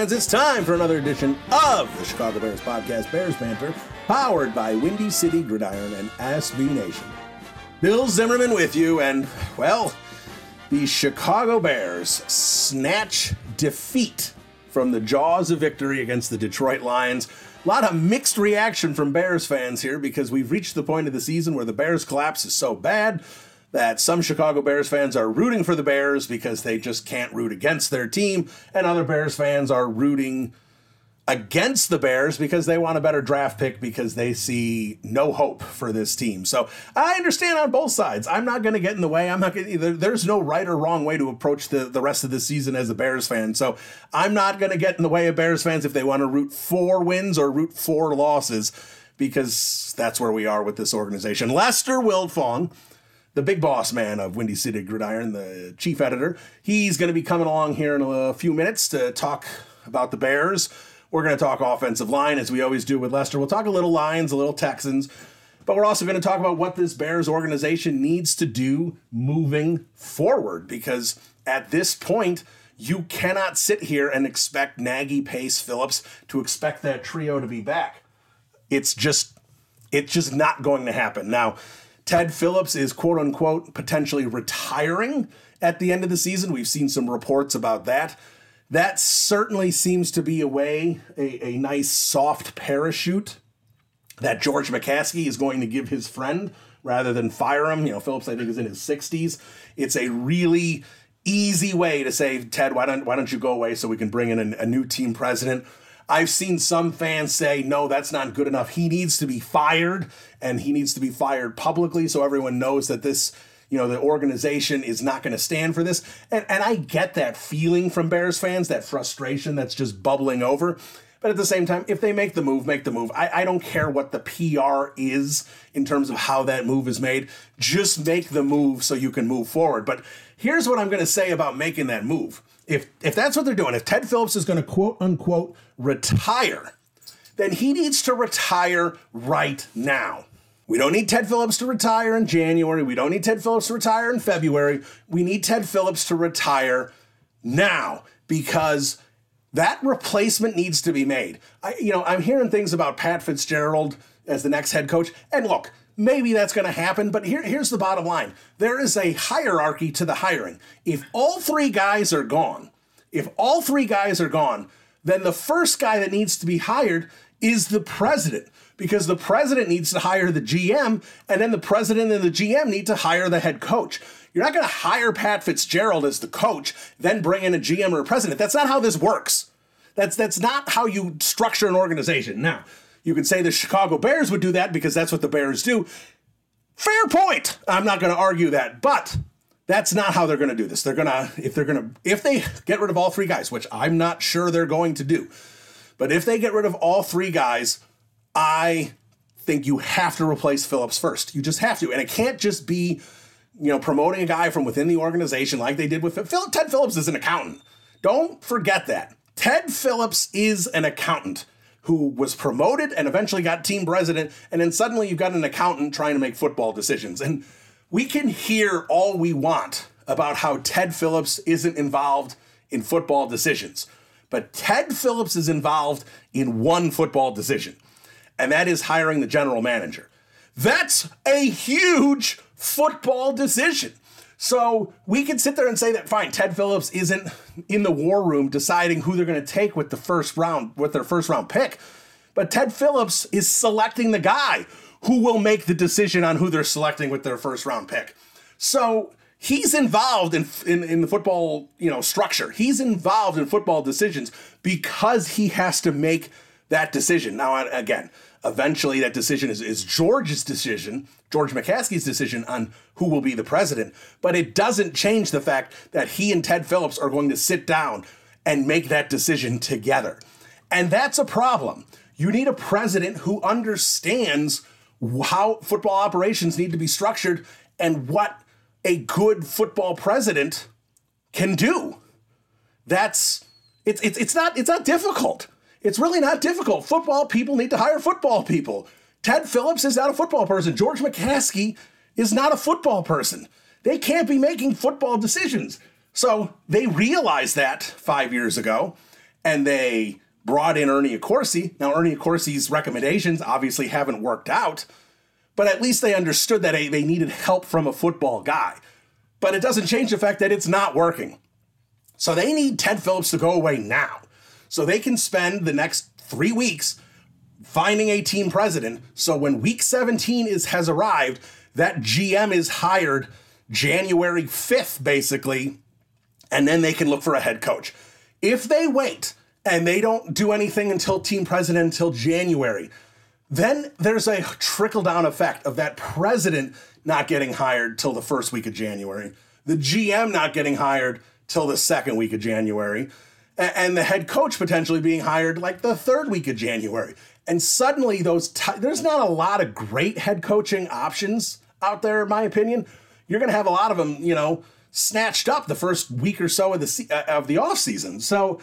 Fans. It's time for another edition of the Chicago Bears podcast, Bears Banter, powered by Windy City Gridiron and SB Nation. Bill Zimmerman with you, and well, the Chicago Bears snatch defeat from the jaws of victory against the Detroit Lions. A lot of mixed reaction from Bears fans here because we've reached the point of the season where the Bears collapse is so bad that some Chicago Bears fans are rooting for the Bears because they just can't root against their team, and other Bears fans are rooting against the Bears because they want a better draft pick because they see no hope for this team. So I understand on both sides. I'm not going to get in the way. I'm not going to, there's no right or wrong way to approach the, the rest of the season as a Bears fan. So I'm not going to get in the way of Bears fans if they want to root for wins or root for losses because that's where we are with this organization. Lester Wiltfong the big boss man of Windy City Gridiron, the chief editor. He's going to be coming along here in a few minutes to talk about the Bears. We're going to talk offensive line as we always do with Lester. We'll talk a little Lions, a little Texans, but we're also going to talk about what this Bears organization needs to do moving forward because at this point, you cannot sit here and expect Nagy, Pace, Phillips to expect that trio to be back. It's just it's just not going to happen. Now, Ted Phillips is quote unquote potentially retiring at the end of the season. We've seen some reports about that. That certainly seems to be a way, a, a nice soft parachute that George McCaskey is going to give his friend rather than fire him. You know, Phillips, I think, is in his 60s. It's a really easy way to say, Ted, why don't, why don't you go away so we can bring in a, a new team president? I've seen some fans say, no, that's not good enough. He needs to be fired, and he needs to be fired publicly so everyone knows that this, you know, the organization is not going to stand for this. And, and I get that feeling from Bears fans, that frustration that's just bubbling over. But at the same time, if they make the move, make the move. I, I don't care what the PR is in terms of how that move is made. Just make the move so you can move forward. But here's what I'm going to say about making that move if if that's what they're doing, if Ted Phillips is going to quote unquote retire, then he needs to retire right now. We don't need Ted Phillips to retire in January. We don't need Ted Phillips to retire in February. We need Ted Phillips to retire now because that replacement needs to be made. I, you know, I'm hearing things about Pat Fitzgerald as the next head coach. And look, maybe that's going to happen, but here, here's the bottom line there is a hierarchy to the hiring. If all three guys are gone, if all three guys are gone, then the first guy that needs to be hired is the president because the president needs to hire the GM, and then the president and the GM need to hire the head coach. You're not going to hire Pat Fitzgerald as the coach, then bring in a GM or a president. That's not how this works. That's that's not how you structure an organization. Now, you could say the Chicago Bears would do that because that's what the Bears do. Fair point. I'm not going to argue that, but that's not how they're going to do this. They're going to if they're going to if they get rid of all three guys, which I'm not sure they're going to do. But if they get rid of all three guys, I think you have to replace Phillips first. You just have to. And it can't just be, you know, promoting a guy from within the organization like they did with Phil. Ted Phillips is an accountant. Don't forget that. Ted Phillips is an accountant. Who was promoted and eventually got team president, and then suddenly you've got an accountant trying to make football decisions. And we can hear all we want about how Ted Phillips isn't involved in football decisions. But Ted Phillips is involved in one football decision, and that is hiring the general manager. That's a huge football decision. So we can sit there and say that fine, Ted Phillips isn't in the war room deciding who they're going to take with the first round, with their first round pick. But Ted Phillips is selecting the guy who will make the decision on who they're selecting with their first round pick. So he's involved in, in, in the football, you know, structure. He's involved in football decisions because he has to make that decision. Now, again, eventually that decision is, is George's decision, George McCaskey's decision on who will be the president. But it doesn't change the fact that he and Ted Phillips are going to sit down and make that decision together. And that's a problem. You need a president who understands how football operations need to be structured and what a good football president can do. That's it's it's, it's not it's not difficult. It's really not difficult. Football people need to hire football people. Ted Phillips is not a football person. George McCaskey is not a football person. They can't be making football decisions. So they realized that five years ago, and they brought in Ernie Accorsi. Now, Ernie Accorsi's recommendations obviously haven't worked out, but at least they understood that they needed help from a football guy. But it doesn't change the fact that it's not working. So they need Ted Phillips to go away now so they can spend the next three weeks finding a team president. So when week 17 is has arrived, that GM is hired January 5th, basically, and then they can look for a head coach. If they wait and they don't do anything until team president until January, then there's a trickle down effect of that president not getting hired till the first week of January, the GM not getting hired till the second week of January and the head coach potentially being hired like the third week of January. And suddenly, those t- there's not a lot of great head coaching options out there, in my opinion. You're going to have a lot of them, you know, snatched up the first week or so of the se- uh, of the off season. So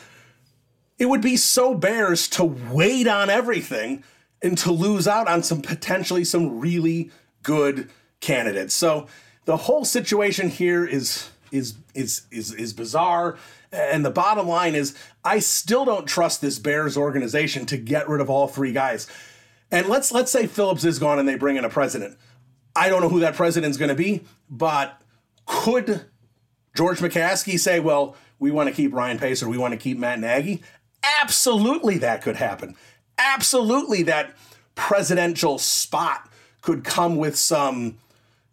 it would be so bears to wait on everything and to lose out on some potentially some really good candidates. So the whole situation here is is is is is bizarre. And the bottom line is, I still don't trust this Bears organization to get rid of all three guys. And let's let's say Phillips is gone and they bring in a president. I don't know who that president's going to be, but could George McCaskey say, "Well, we want to keep Ryan Pace or we want to keep Matt Nagy"? Absolutely, that could happen. Absolutely, that presidential spot could come with some,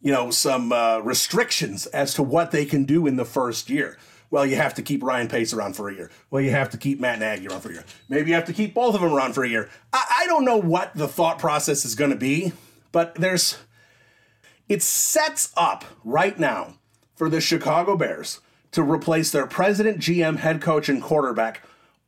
you know, some uh, restrictions as to what they can do in the first year well, you have to keep Ryan Pace around for a year. Well, you have to keep Matt Nagy around for a year. Maybe you have to keep both of them around for a year. I, I don't know what the thought process is going to be, but there's it sets up right now for the Chicago Bears to replace their president, GM, head coach, and quarterback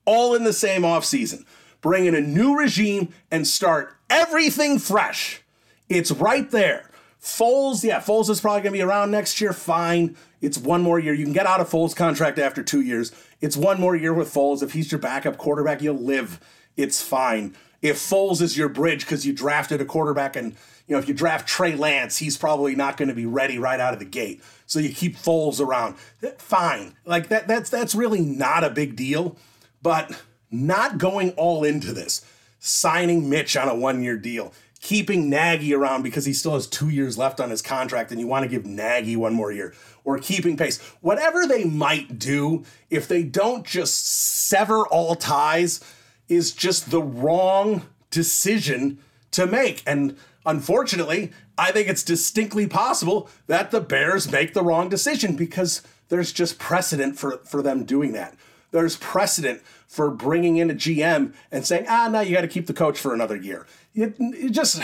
all in the same offseason. Bring in a new regime and start everything fresh. It's right there. Foles, yeah, Foles is probably going to be around next year. Fine. It's one more year. You can get out of Foles' contract after two years. It's one more year with Foles. If he's your backup quarterback, you'll live. It's fine. If Foles is your bridge because you drafted a quarterback and you know if you draft Trey Lance, he's probably not going to be ready right out of the gate. So you keep Foles around. Fine. Like that that's that's really not a big deal. But not going all into this, signing Mitch on a one-year deal keeping Nagy around because he still has two years left on his contract and you want to give Nagy one more year, or keeping Pace. Whatever they might do, if they don't just sever all ties, is just the wrong decision to make. And unfortunately, I think it's distinctly possible that the Bears make the wrong decision because there's just precedent for, for them doing that. There's precedent for bringing in a GM and saying, ah, now you got to keep the coach for another year. It, it just,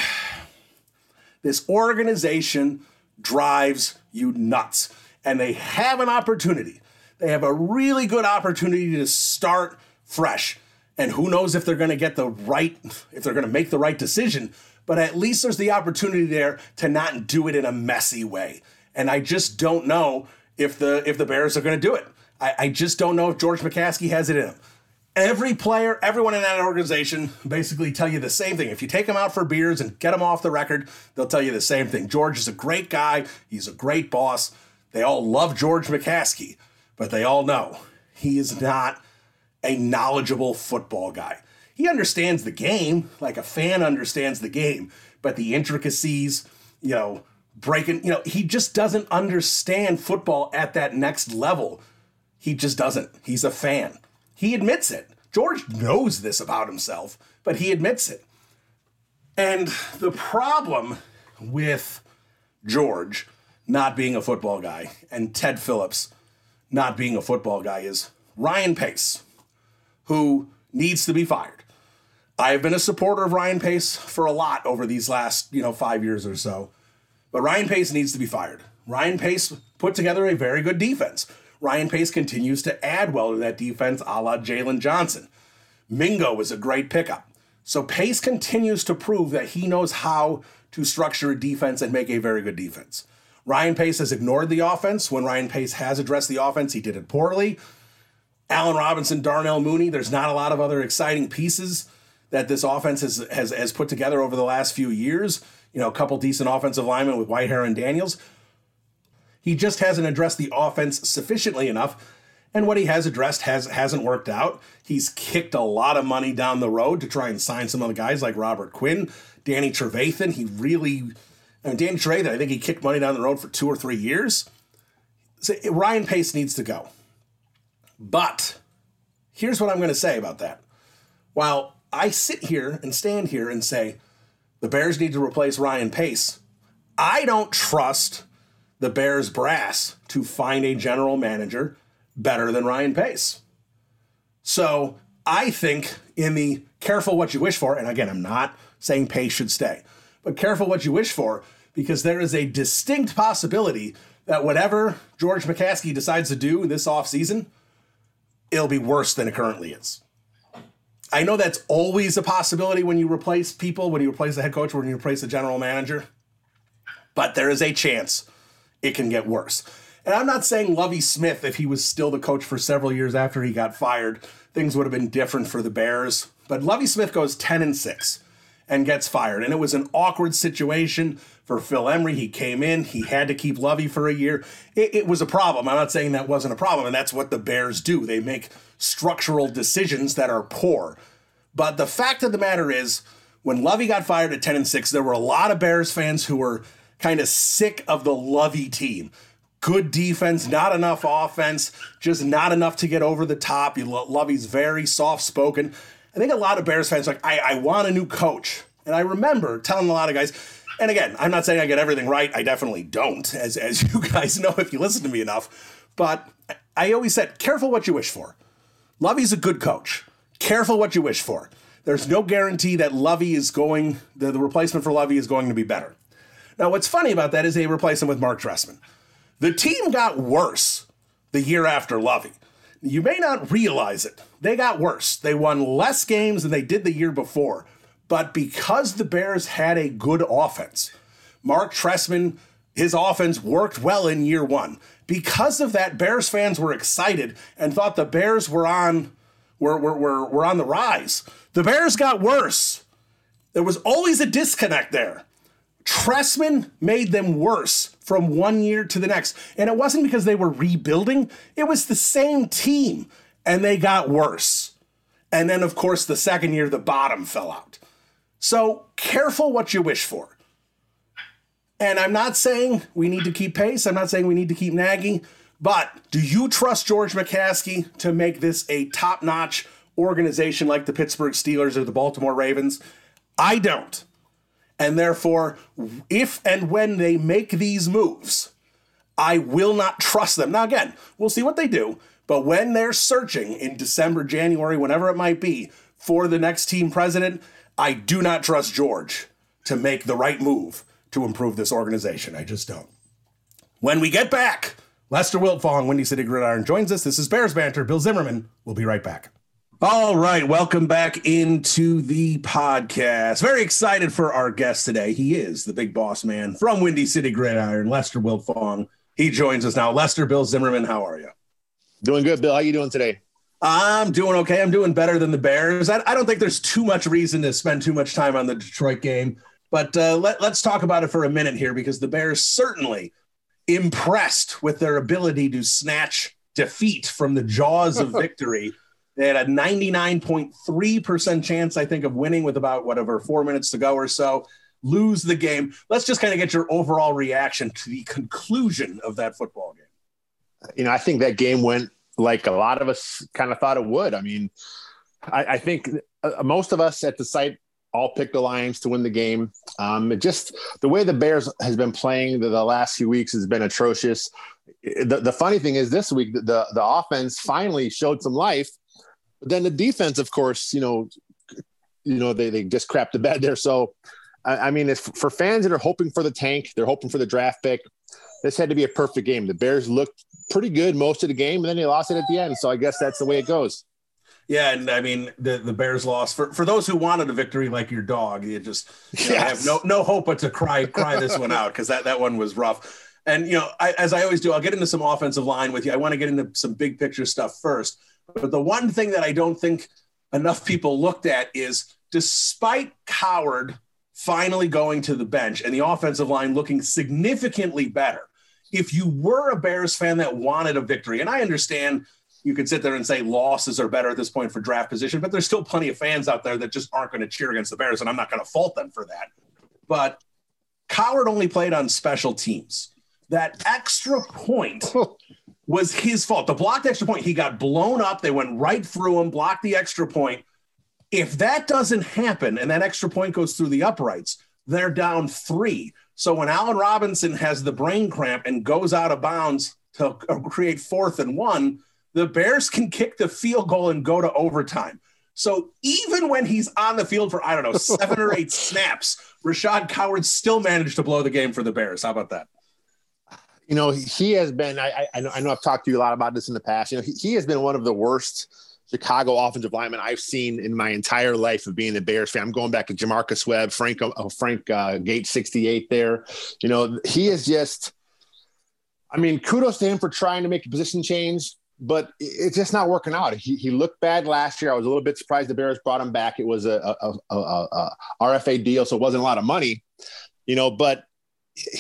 this organization drives you nuts. And they have an opportunity. They have a really good opportunity to start fresh. And who knows if they're going to get the right, if they're going to make the right decision. But at least there's the opportunity there to not do it in a messy way. And I just don't know if the if the Bears are going to do it. I, I just don't know if George McCaskey has it in him. Every player, everyone in that organization basically tell you the same thing. If you take them out for beers and get them off the record, they'll tell you the same thing. George is a great guy. He's a great boss. They all love George McCaskey, but they all know he is not a knowledgeable football guy. He understands the game, like a fan understands the game, but the intricacies, you know, breaking, you know, he just doesn't understand football at that next level. He just doesn't. He's a fan. He admits it. George knows this about himself, but he admits it. And the problem with George not being a football guy and Ted Phillips not being a football guy is Ryan Pace, who needs to be fired. I have been a supporter of Ryan Pace for a lot over these last, you know, five years or so. But Ryan Pace needs to be fired. Ryan Pace put together a very good defense. Ryan Pace continues to add well to that defense, a la Jaylon Johnson. Mingo was a great pickup. So Pace continues to prove that he knows how to structure a defense and make a very good defense. Ryan Pace has ignored the offense. When Ryan Pace has addressed the offense, he did it poorly. Allen Robinson, Darnell Mooney, there's not a lot of other exciting pieces that this offense has, has, has put together over the last few years. You know, a couple decent offensive linemen with Whitehair and Daniels. He just hasn't addressed the offense sufficiently enough. And what he has addressed has hasn't worked out. He's kicked a lot of money down the road to try and sign some of the guys like Robert Quinn, Danny Trevathan. He really and Danny Trevathan, I think he kicked money down the road for two or three years. So Ryan Pace needs to go. But here's what I'm going to say about that. While I sit here and stand here and say the Bears need to replace Ryan Pace, I don't trust the Bears brass to find a general manager better than Ryan Pace. So I think in the careful what you wish for, and again, I'm not saying Pace should stay, but careful what you wish for because there is a distinct possibility that whatever George McCaskey decides to do this offseason, it'll be worse than it currently is. I know that's always a possibility when you replace people, when you replace the head coach, when you replace the general manager, but there is a chance it can get worse. And I'm not saying Lovie Smith, if he was still the coach for several years after he got fired, things would have been different for the Bears. But Lovie Smith goes 10 and 6 and gets fired. And it was an awkward situation for Phil Emery. He came in, he had to keep Lovie for a year. It, it, was a problem. I'm not saying that wasn't a problem, and that's what the Bears do. They make structural decisions that are poor. But the fact of the matter is, when Lovie got fired at 10 and 6, there were a lot of Bears fans who were kind of sick of the Lovie team. Good defense, not enough offense, just not enough to get over the top. You Lovie's very soft spoken. I think a lot of Bears fans like, I, I want a new coach. And I remember telling a lot of guys, and again, I'm not saying I get everything right. I definitely don't, as, as you guys know if you listen to me enough. But I always said, careful what you wish for. Lovie's a good coach. Careful what you wish for. There's no guarantee that Lovie is going, the, the replacement for Lovie is going to be better. Now, what's funny about that is they replaced him with Mark Trestman. The team got worse the year after Lovie. You may not realize it. They got worse. They won less games than they did the year before. But because the Bears had a good offense, Mark Trestman, his offense worked well in year one. Because of that, Bears fans were excited and thought the Bears were on were, were, were, were on the rise. The Bears got worse. There was always a disconnect there. Trestman made them worse from one year to the next. And it wasn't because they were rebuilding, it was the same team, and they got worse. And then, of course, the second year, the bottom fell out. So careful what you wish for. And I'm not saying we need to keep Pace, I'm not saying we need to keep Nagy, but do you trust George McCaskey to make this a top notch organization like the Pittsburgh Steelers or the Baltimore Ravens? I don't. And therefore, if and when they make these moves, I will not trust them. Now, again, we'll see what they do. But when they're searching in December, January, whenever it might be, for the next team president, I do not trust George to make the right move to improve this organization. I just don't. When we get back, Lester Wiltfong, Windy City Gridiron joins us. This is Bears Banter. Bill Zimmerman. We'll be right back. All right, welcome back into the podcast. Very excited for our guest today. He is the big boss man from Windy City Gridiron, Lester Wiltfong. He joins us now. Lester, Bill Zimmerman, how are you? Doing good, Bill. How are you doing today? I'm doing okay. I'm doing better than the Bears. I, I, don't think there's too much reason to spend too much time on the Detroit game, but uh, let, let's talk about it for a minute here because the Bears certainly impressed with their ability to snatch defeat from the jaws of victory. They had a 99.3% chance, I think, of winning with about whatever four minutes to go or so. Lose the game. Let's just kind of get your overall reaction to the conclusion of that football game. You know, I think that game went like a lot of us kind of thought it would. I mean, I, I think uh, most of us at the site all picked the Lions to win the game. Um, just the way the Bears has been playing the, the, last few weeks has been atrocious. The, the funny thing is this week the the offense finally showed some life, but then the defense, of course, you know, you know they they just crapped the bed there. So, I, I mean, it's for fans that are hoping for the tank, they're hoping for the draft pick. This had to be a perfect game. The Bears looked pretty good most of the game, and then they lost it at the end. So I guess that's the way it goes. Yeah, and I mean the, the Bears lost for for those who wanted a victory like your dog. You just you know, have no no hope but to cry cry this one out because that that one was rough. And you know, I, as I always do, I'll get into some offensive line with you. I want to get into some big picture stuff first. But the one thing that I don't think enough people looked at is despite Coward finally going to the bench and the offensive line looking significantly better, if you were a Bears fan that wanted a victory, and I understand you could sit there and say losses are better at this point for draft position, but there's still plenty of fans out there that just aren't going to cheer against the Bears, and I'm not going to fault them for that. But Coward only played on special teams. That extra point was his fault. The blocked extra point, he got blown up. They went right through him, blocked the extra point. If that doesn't happen and that extra point goes through the uprights, they're down three. So when Allen Robinson has the brain cramp and goes out of bounds to create fourth and one, the Bears can kick the field goal and go to overtime. So even when he's on the field for, I don't know, seven or eight snaps, Rashad Coward still managed to blow the game for the Bears. How about that? You know, he has been, I, I, know, I know I've talked to you a lot about this in the past. You know, he, he has been one of the worst Chicago offensive linemen I've seen in my entire life of being a Bears fan. I'm going back to J'Marcus Webb, Frank, uh, Frank uh, Gate 68 there. You know, he is just, I mean, kudos to him for trying to make a position change, but it's just not working out. He, he looked bad last year. I was a little bit surprised the Bears brought him back. It was a, a, a, a RFA deal, so it wasn't a lot of money, you know, but,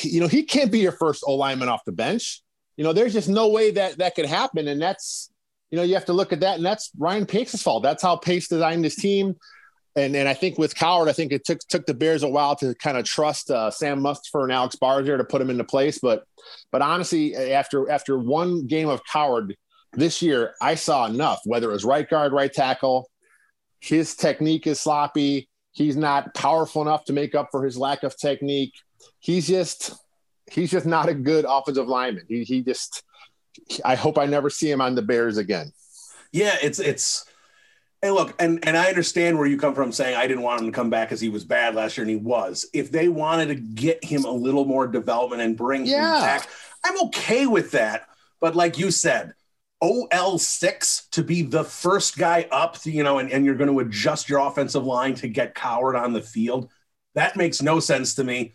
you know, he can't be your first O lineman off the bench. You know, there's just no way that that could happen. And that's, you know, you have to look at that, and that's Ryan Pace's fault. That's how Pace designed his team. And and I think with Coward, I think it took took the Bears a while to kind of trust uh, Sam Mustipher and Alex Bars to put him into place. But but honestly, after after one game of Coward this year, I saw enough. Whether it was right guard, right tackle, his technique is sloppy. He's not powerful enough to make up for his lack of technique. He's just he's just not a good offensive lineman. He he just I hope I never see him on the Bears again. Yeah, it's it's. Hey, look, and and I understand where you come from saying I didn't want him to come back because he was bad last year, and he was. If they wanted to get him a little more development and bring yeah. him back, I'm okay with that. But like you said, OL six to be the first guy up, to, you know, and, and you're going to adjust your offensive line to get Coward on the field. That makes no sense to me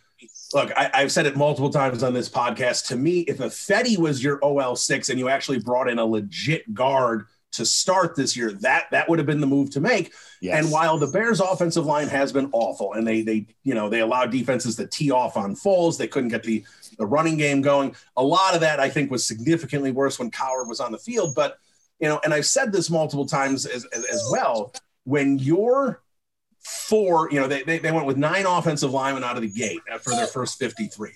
look, I, have said it multiple times on this podcast. To me, if Ifedi was your OL six and you actually brought in a legit guard to start this year, that that would have been the move to make. Yes. And while the Bears' offensive line has been awful, and they they you know they allowed defenses to tee off on Foles, they couldn't get the the running game going. A lot of that I think was significantly worse when Coward was on the field. But you know, and I've said this multiple times as, as, as well. When you're four, you know, they, they, they went with nine offensive linemen out of the gate for their first 53.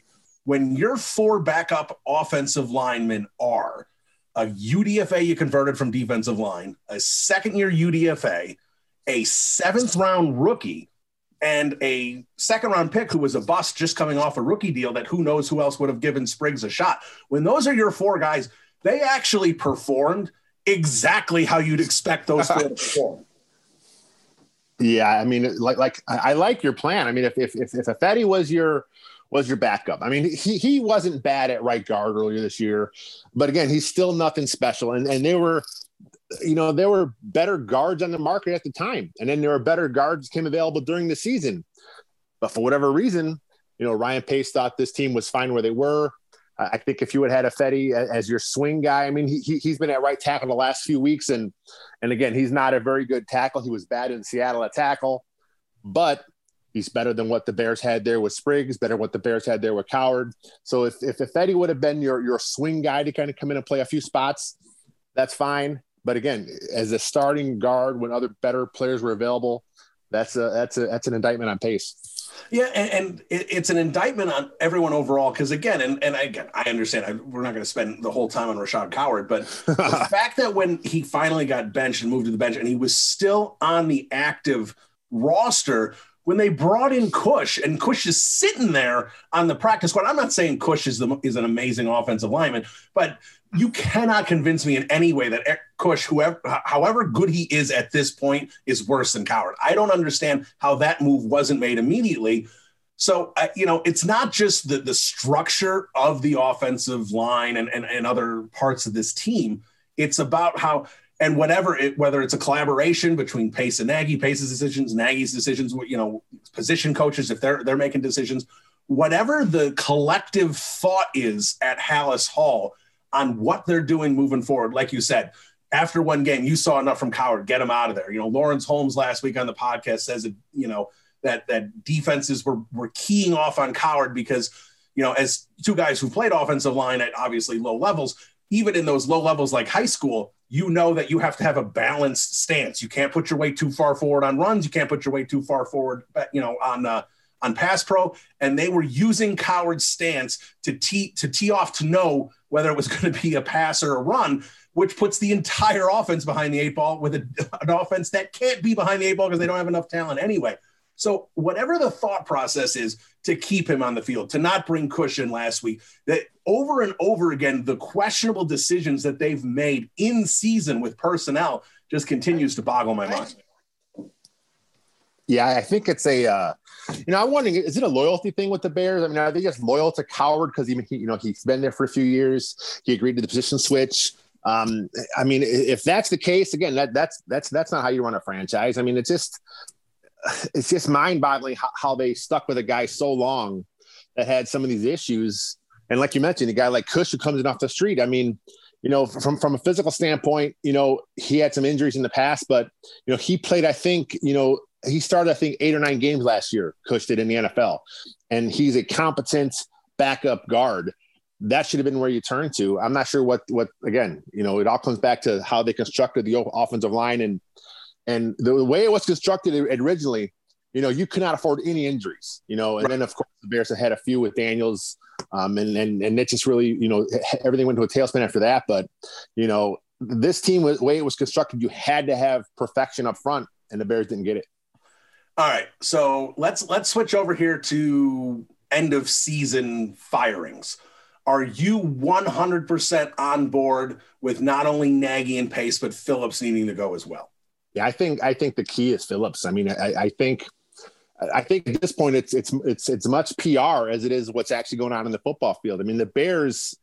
When your four backup offensive linemen are a UDFA you converted from defensive line, a second year UDFA, a seventh round rookie, and a second round pick who was a bust just coming off a rookie deal that who knows who else would have given Spriggs a shot. When those are your four guys, they actually performed exactly how you'd expect those four to perform. Yeah, I mean, like, like I, like your plan. I mean, if if if, if Ifedi was your was your backup, I mean, he he wasn't bad at right guard earlier this year, but again, he's still nothing special. And and they were, you know, there were better guards on the market at the time, and then there were better guards came available during the season. But for whatever reason, you know, Ryan Pace thought this team was fine where they were. I think if you had had Ifedi as your swing guy, I mean, he, he's been at right tackle the last few weeks. And, and again, he's not a very good tackle. He was bad in Seattle at tackle, but he's better than what the Bears had there with Spriggs, better what the Bears had there with Coward. So if, if Ifedi would have been your, your swing guy to kind of come in and play a few spots, that's fine. But again, as a starting guard, when other better players were available, that's a, that's a, that's an indictment on Pace. Yeah, and, and it's an indictment on everyone overall. Because again, and, and I, I understand I, we're not going to spend the whole time on Rashad Coward, but the fact that when he finally got benched and moved to the bench, and he was still on the active roster when they brought in Cush, and Cush is sitting there on the practice squad. I'm not saying Cush is the is an amazing offensive lineman, but you cannot convince me in any way that Cush, whoever, however good he is at this point, is worse than Coward. I don't understand how that move wasn't made immediately. So, uh, you know, it's not just the, the structure of the offensive line and, and, and other parts of this team. It's about how, and whatever it, whether it's a collaboration between Pace and Nagy, Pace's decisions, Nagy's decisions, you know, position coaches, if they're, they're making decisions, whatever the collective thought is at Halas Hall, on what they're doing moving forward. Like you said, after one game, you saw enough from Coward, get him out of there. You know, Laurence Holmes last week on the podcast says that, you know, that that defenses were were keying off on Coward because, you know, as two guys who played offensive line at obviously low levels, even in those low levels like high school, you know that you have to have a balanced stance. You can't put your weight too far forward on runs. You can't put your weight too far forward, you know, on uh, on pass pro. And they were using Coward's stance to tee to tee off to know whether it was going to be a pass or a run, which puts the entire offense behind the eight ball with a, an offense that can't be behind the eight ball because they don't have enough talent anyway. So whatever the thought process is to keep him on the field, to not bring Cush in last week, that over and over again, the questionable decisions that they've made in season with personnel just continues to boggle my mind. Yeah, I think it's a, uh, you know, I'm wondering, is it a loyalty thing with the Bears? I mean, are they just loyal to Coward because even he, you know, he's been there for a few years. He agreed to the position switch. Um, I mean, if that's the case, again, that that's that's that's not how you run a franchise. I mean, it's just it's just mind-boggling how, how they stuck with a guy so long that had some of these issues. And like you mentioned, a guy like Cush who comes in off the street. I mean, you know, from from a physical standpoint, you know, he had some injuries in the past, but you know, he played, I think, you know, he started, I think, eight or nine games last year, Cush did in the NFL. And he's a competent backup guard. That should have been where you turn to. I'm not sure what what again, you know, it all comes back to how they constructed the offensive line and and the way it was constructed originally, you know, you could not afford any injuries, you know, and right. then of course the Bears had a few with Daniels, um, and and and it just really, you know, everything went to a tailspin after that. But you know, this team, the way it was constructed, you had to have perfection up front, and the Bears didn't get it. All right, so let's let's switch over here to end of season firings. Are you 100% on board with not only Nagy and Pace, but Phillips needing to go as well? Yeah, I think I think the key is Phillips. I mean, I, I think I think at this point it's it's it's it's much PR as it is what's actually going on in the football field. I mean, the Bears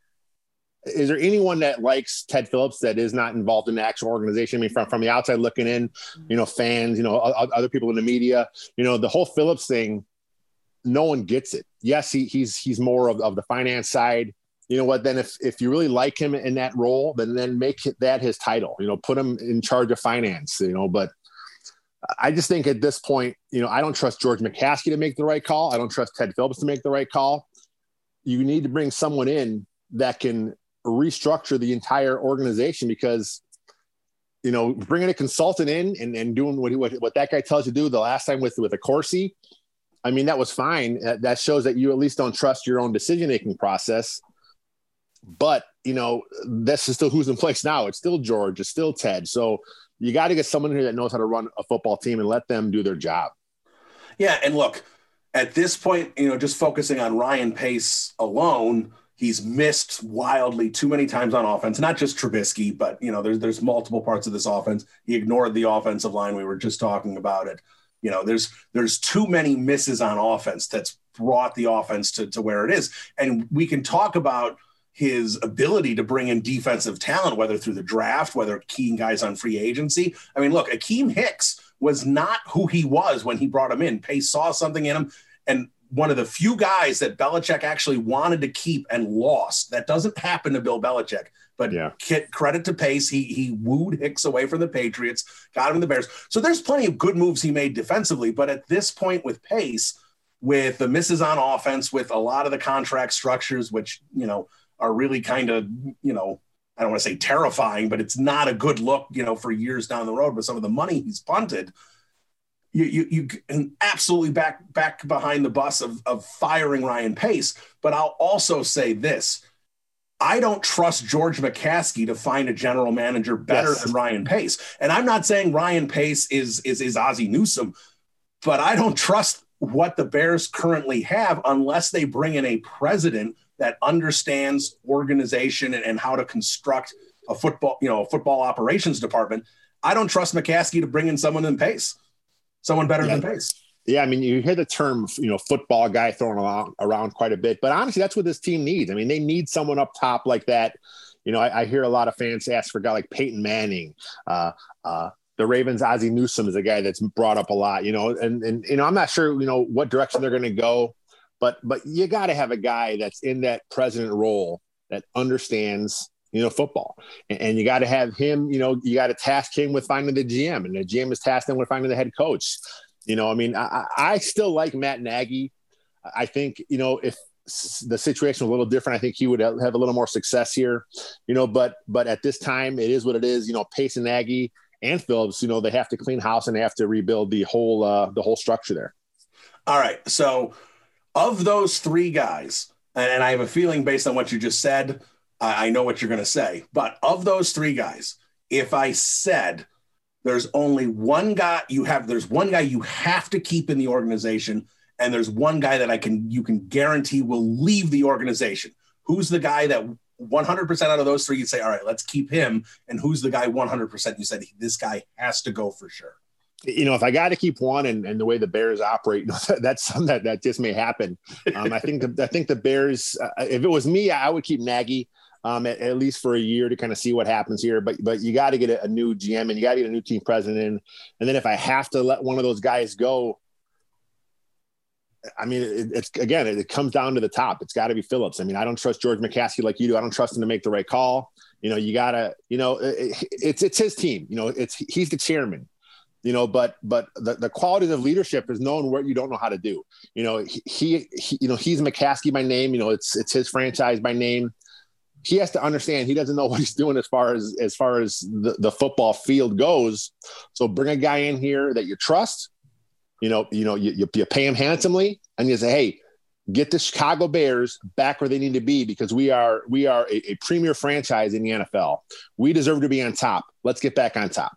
is there anyone that likes Ted Phillips that is not involved in the actual organization? I mean, from, from the outside looking in, you know, fans, you know, other people in the media, you know, the whole Phillips thing, no one gets it. Yes, he, he's he's more of, of the finance side. You know what? Then if if you really like him in that role, then then make that his title. You know, put him in charge of finance. You know, but I just think at this point, you know, I don't trust George McCaskey to make the right call. I don't trust Ted Phillips to make the right call. You need to bring someone in that can restructure the entire organization because you know bringing a consultant in and, and doing what, what, what that guy tells you to do the last time with with Accorsi, I mean that was fine. That shows that you at least don't trust your own decision making process. But you know this is still who's in place now. It's still George. It's still Ted. So you got to get someone here that knows how to run a football team and let them do their job. Yeah, and look, at this point, you know, just focusing on Ryan Pace alone He's missed wildly too many times on offense, not just Trubisky, but you know, there's there's multiple parts of this offense. He ignored the offensive line. We were just talking about it. You know, there's there's too many misses on offense that's brought the offense to, to where it is. And we can talk about his ability to bring in defensive talent, whether through the draft, whether keying guys on free agency. I mean, look, Akiem Hicks was not who he was when he brought him in. Pace saw something in him. And one of the few guys that Belichick actually wanted to keep and lost. That doesn't happen to Bill Belichick. But yeah. credit to Pace, he he wooed Hicks away from the Patriots, got him the Bears. So there's plenty of good moves he made defensively. But at this point with Pace, with the misses on offense, with a lot of the contract structures, which you know are really kind of you know I don't want to say terrifying, but it's not a good look, you know, for years down the road with some of the money he's punted. You, you, you can absolutely back back behind the bus of, of firing Ryan Pace. But I'll also say this I don't trust George McCaskey to find a general manager better yes. than Ryan Pace. And I'm not saying Ryan Pace is is is Ozzie Newsome, but I don't trust what the Bears currently have unless they bring in a president that understands organization and, and how to construct a football, you know, a football operations department. I don't trust McCaskey to bring in someone in Pace, someone better yeah. than Pace. Yeah, I mean, you hear the term, you know, football guy thrown around, around quite a bit, but honestly, that's what this team needs. I mean, they need someone up top like that. You know, I, I hear a lot of fans ask for a guy like Peyton Manning. Uh, uh, the Ravens, Ozzie Newsome is a guy that's brought up a lot. You know, and and you know, I'm not sure, you know, what direction they're going to go, but but you got to have a guy that's in that president role that understands you know, football. And, and you got to have him, you know, you got to task him with finding the GM, and the GM is tasked him with finding the head coach. You know, I mean, I, I still like Matt Nagy. I think, you know, if the situation was a little different, I think he would have a little more success here, you know, but, but at this time it is what it is, you know, Pace and Nagy and Phillips, you know, they have to clean house and they have to rebuild the whole, uh, the whole structure there. All right. So of those three guys, and I have a feeling based on what you just said, I know what you're going to say, but of those three guys, if I said there's only one guy you have there's one guy you have to keep in the organization and there's one guy that I can you can guarantee will leave the organization. Who's the guy that 100% out of those three you'd say all right, let's keep him and who's the guy 100% you said this guy has to go for sure. You know, if I got to keep one, and, and the way the Bears operate, that's something that, that just may happen. Um, I think the, I think the Bears. Uh, if it was me, I would keep Nagy um, at, at, least for a year to kind of see what happens here. But but you got to get a, a, new GM and you got to get a new team president. In. And then if I have to let one of those guys go, I mean, it, it's again, it, it, comes down to the top. It's got to be Phillips. I mean, I don't trust George McCaskey like you do. I don't trust him to make the right call. You know, you gotta, you know, it, it's it's his team. You know, it's he's the chairman you know but but the, the qualities of leadership is knowing what you don't know how to do you know he, he, he you know he's mccaskey by name you know it's it's his franchise by name he has to understand he doesn't know what he's doing as far as as far as the, the football field goes. So bring a guy in here that you trust. You know, you know, you, you pay him handsomely, and you say, "Hey, get the Chicago Bears back where they need to be because we are we are a, a premier franchise in the NFL. We deserve to be on top. Let's get back on top."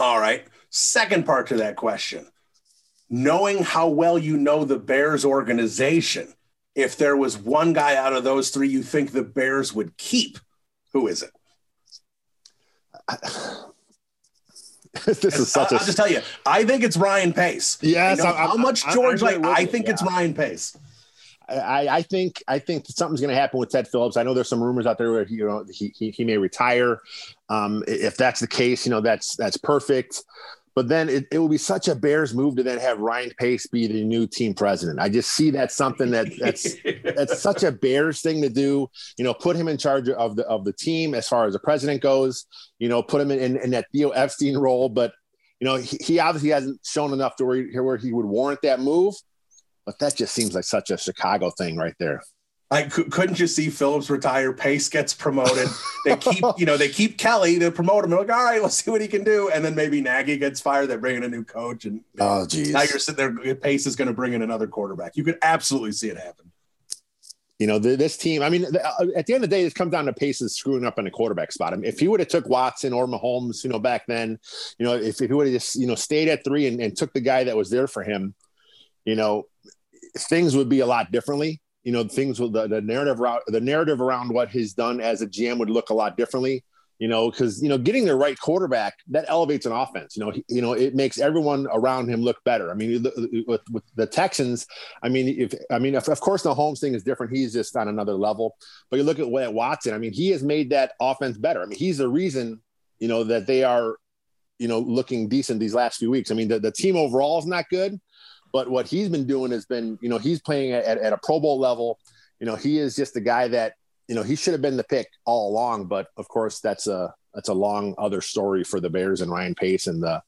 All right. Second part to that question: knowing how well you know the Bears organization if there was one guy out of those three you think the Bears would keep, who is it? this is such I'll, a... I'll just tell you, I think it's Ryan Pace. Yes, I how much George I, like. I think it's Ryan Pace. I, I, think I think something's going to happen with Ted Phillips. I know there's some rumors out there where he, you know he, he, he may retire. Um, if that's the case, you know that's that's perfect. But then it, it will be such a Bears move to then have Ryan Pace be the new team president. I just see that something that that's that's such a Bears thing to do. You know, put him in charge of the of the team as far as the president goes. You know, put him in, in, in that Theo Epstein role. But you know, he, he obviously hasn't shown enough to where, where he would warrant that move. But that just seems like such a Chicago thing right there. Like, couldn't you see Phillips retire? Pace gets promoted. They keep, you know, they keep Kelly to promote him. They're like, all right, let's see what he can do. And then maybe Nagy gets fired. They bring in a new coach, and oh, geez, now you're sitting there. Pace is going to bring in another quarterback. You could absolutely see it happen. You know, this team. I mean, uh, at the end of the day, this comes down to Pace's screwing up in the quarterback spot. I mean, if he would have took Watson or Mahomes, you know, back then, you know, if, if he would have just, you know, stayed at three and, and took the guy that was there for him, you know, things would be a lot differently you know things with the, the narrative around the narrative around what he's done as a GM would look a lot differently. You know, because you know getting the right quarterback that elevates an offense. You know, he, you know it makes everyone around him look better. I mean, with, with the Texans, I mean, if I mean, if, of course the Holmes thing is different. He's just on another level. But you look at, at Watson. I mean, he has made that offense better. I mean, he's the reason you know that they are you know looking decent these last few weeks. I mean, the, the team overall is not good, But what he's been doing has been, you know, he's playing at, at a Pro Bowl level. You know, he is just the guy that, you know, he should have been the pick all along. But of course, that's a that's a long other story for the Bears and Ryan Pace and the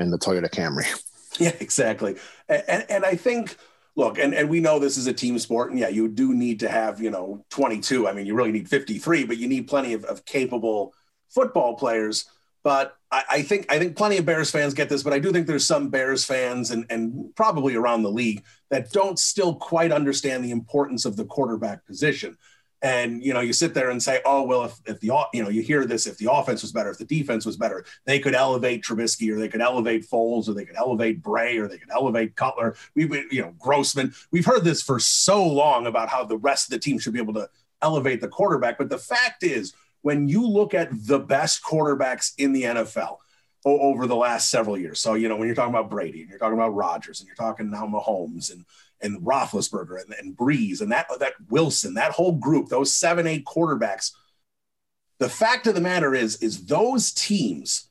and the Toyota Camry. Yeah, exactly. And and I think look, and, and we know this is a team sport, and yeah, you do need to have, you know, 22. I mean, you really need 53, but you need plenty of, of capable football players. But I, I, think I think plenty of Bears fans get this, but I do think there's some Bears fans and, and probably around the league that don't still quite understand the importance of the quarterback position. And you know, you sit there and say, "Oh well, if, if the you know you hear this, if the offense was better, if the defense was better, they could elevate Trubisky, or they could elevate Foles, or they could elevate Bray, or they could elevate Cutler. We, you know, Grossman. We've heard this for so long about how the rest of the team should be able to elevate the quarterback. But the fact is, when you look at the best quarterbacks in the NFL over the last several years. So, you know, when you're talking about Brady and you're talking about Rodgers and you're talking now Mahomes and and Roethlisberger and, and Brees and that that Wilson, that whole group, those seven, eight quarterbacks. The fact of the matter is, is those teams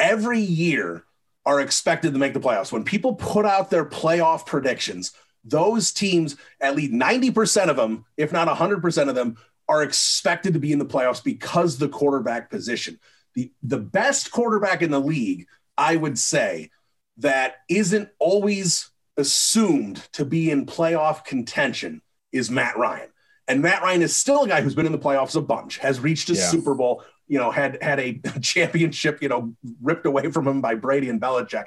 every year are expected to make the playoffs. When people put out their playoff predictions, those teams, at least 90% of them, if not 100% of them, are expected to be in the playoffs because the quarterback position. The, the best quarterback in the league, I would say, that isn't always assumed to be in playoff contention is Matt Ryan. And Matt Ryan is still a guy who's been in the playoffs a bunch, has reached a yeah. Super Bowl, you know, had had a championship, you know, ripped away from him by Brady and Belichick.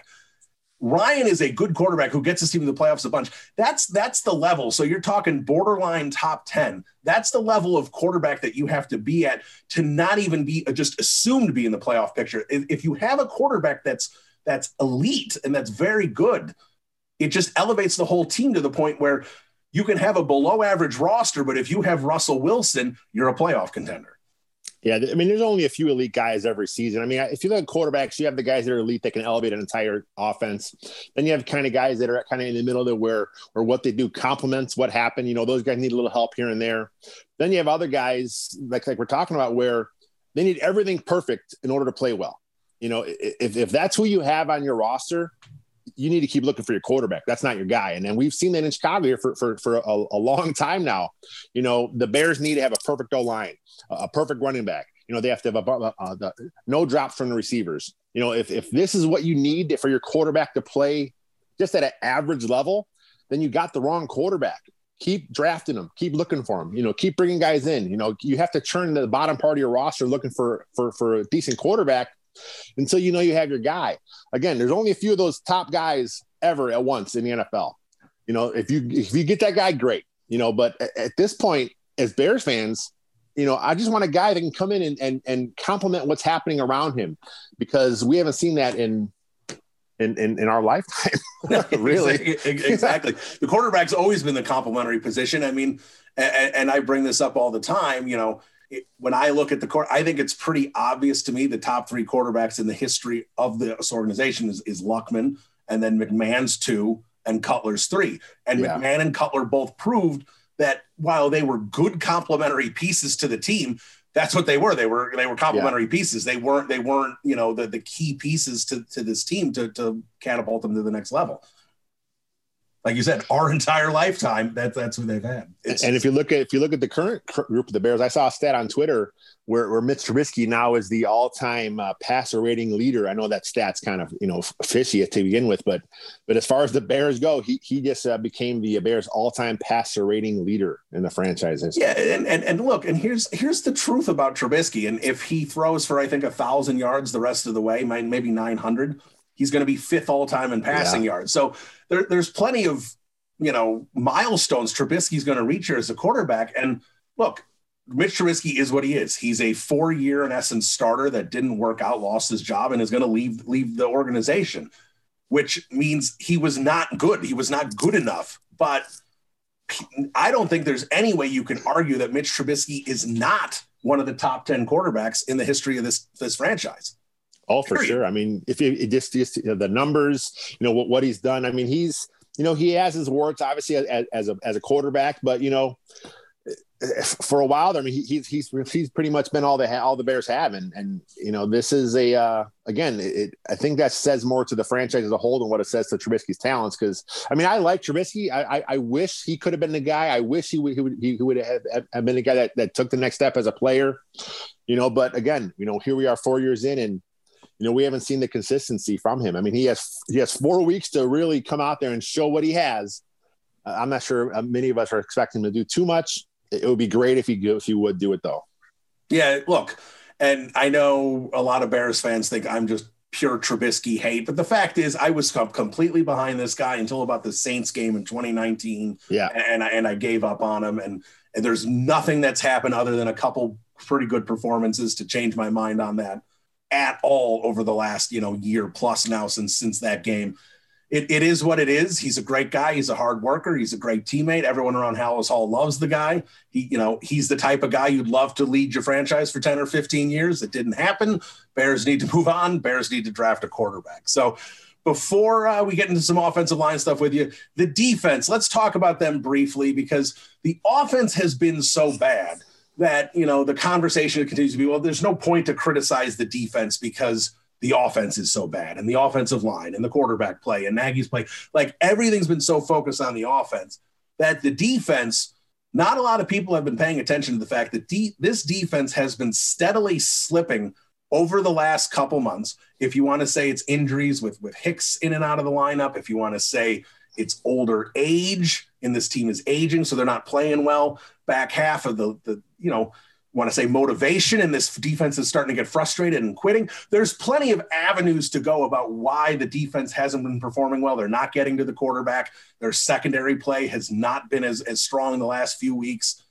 Ryan is a good quarterback who gets his team in the playoffs a bunch. That's that's the level. So you're talking borderline top 10. That's the level of quarterback that you have to be at to not even be uh, just assumed to be in the playoff picture. If, if you have a quarterback that's that's elite and that's very good, it just elevates the whole team to the point where you can have a below average roster, but if you have Russell Wilson, you're a playoff contender. Yeah, I mean, there's only a few elite guys every season. I mean, if you look at quarterbacks, you have the guys that are elite that can elevate an entire offense. Then you have kind of guys that are kind of in the middle there where or what they do complements what happened. You know, those guys need a little help here and there. Then you have other guys like like we're talking about where they need everything perfect in order to play well. You know, if if that's who you have on your roster, you need to keep looking for your quarterback. That's not your guy. And then we've seen that in Chicago here for, for, for a, a long time now. You know, the Bears need to have a perfect O line, a perfect running back. You know, they have to have a, a, uh, no drops from the receivers. You know, if, if this is what you need for your quarterback to play just at an average level, then you got the wrong quarterback. Keep drafting them. Keep looking for them. You know, keep bringing guys in. You know, you have to turn the bottom part of your roster looking for for for a decent quarterback until you know you have your guy. Again, there's only a few of those top guys ever at once in the NFL. You know, if you if you get that guy, great. You know, but at this point, as Bears fans, you know, I just want a guy that can come in and and, and complement what's happening around him because we haven't seen that in in, in, in, our lifetime. really, exactly. the quarterback's always been the complementary position. I mean, and, and, I bring this up all the time. You know, when I look at the court, I think it's pretty obvious to me the top three quarterbacks in the history of this organization is, is Luckman, and then McMahon's two, and Cutler's three. And yeah. McMahon and Cutler both proved that while they were good complementary pieces to the team, that's what they were. They were they were complementary yeah. pieces. They weren't they weren't you know the the key pieces to to this team to to catapult them to the next level like you said, our entire lifetime, that's that's who they've had. It's, and if you look at if you look at the current group of the Bears, I saw a stat on Twitter where, where Mitch Trubisky now is the all-time uh, passer rating leader. I know that stat's kind of you know fishy to begin with, but but as far as the Bears go, he he just uh, became the Bears all-time passer rating leader in the franchise history. Yeah, and, and and look, and here's here's the truth about Trubisky, and if he throws for I think a thousand yards the rest of the way, maybe nine hundred he's going to be fifth all time in passing yeah. yards. So there, there's plenty of you know milestones Trubisky's going to reach here as a quarterback. And look, Mitch Trubisky is what he is. He's a four-year, in essence, starter that didn't work out, lost his job, and is going to leave leave the organization, which means he was not good. He was not good enough. But I don't think there's any way you can argue that Mitch Trubisky is not one of the top ten quarterbacks in the history of this this franchise. Oh, for Period. sure. I mean, if you just, just you know, the numbers, you know what what he's done. I mean, he's you know he has his warts obviously as, as a as a quarterback, but you know for a while, I mean, he, he's he's he's pretty much been all the all the Bears have, and and you know, this is a uh, again, it, I think that says more to the franchise as a whole than what it says to Trubisky's talents. Because I mean, I like Trubisky. I, I, I wish he could have been the guy. I wish he would he would, he would have, have been the guy that, that took the next step as a player. You know, but again, you know, here we are four years in, and you know, we haven't seen the consistency from him. I mean, he has he has four weeks to really come out there and show what he has. Uh, I'm not sure uh, many of us are expecting him to do too much. It would be great if he if he would do it though. Yeah, look, and I know a lot of Bears fans think I'm just pure Trubisky hate, but the fact is, I was completely behind this guy until about the Saints game in 2019. Yeah, and I, and I gave up on him, and and there's nothing that's happened other than a couple pretty good performances to change my mind on that at all over the last you know year plus now since since that game. It, it is what it is. He's a great guy. He's a hard worker. He's a great teammate. Everyone around Halas Hall loves the guy. He, you know, he's the type of guy you'd love to lead your franchise for 10 or 15 years. It didn't happen. Bears need to move on. Bears need to draft a quarterback. So before uh, we get into some offensive line stuff with you, the defense, let's talk about them briefly because the offense has been so bad that you know the conversation continues to be well there's no point to criticize the defense because the offense is so bad and the offensive line and the quarterback play and Nagy's play. Like everything's been so focused on the offense that the defense not a lot of people have been paying attention to the fact that de- this defense has been steadily slipping over the last couple months. If you want to say it's injuries with with Hicks in and out of the lineup if you want to say it's older age and this team is aging so they're not playing well back half of the the you know, want to say motivation and this defense is starting to get frustrated and quitting. There's plenty of avenues to go about why the defense hasn't been performing well. They're not getting to the quarterback. Their secondary play has not been as, as strong in the last few weeks.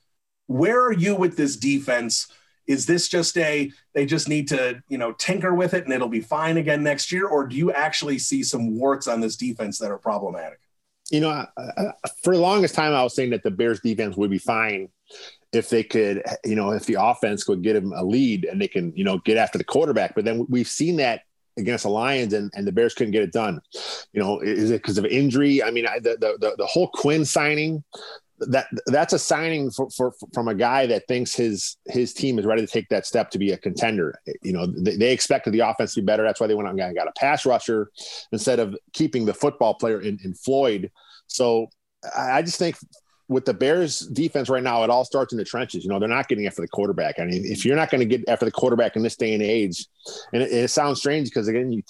Where are you with this defense? Is this just a they just need to, you know, tinker with it and it'll be fine again next year or do you actually see some warts on this defense that are problematic? You know, for the longest time I was saying that the Bears defense would be fine if they could, you know, if the offense could get them a lead and they can, you know, get after the quarterback. But then we've seen that against the Lions and, and the Bears couldn't get it done. You know, is it because of injury? I mean, I, the, the, the whole Quinn signing, that that's a signing for, for, from a guy that thinks his his team is ready to take that step to be a contender. You know, they, they expected the offense to be better. That's why they went out and got a pass rusher instead of keeping the football player in, in Floyd. So I just think with the Bears defense right now, it all starts in the trenches. You know, they're not getting after the quarterback. I mean, if you're not going to get after the quarterback in this day and age, and it, it sounds strange because again, you,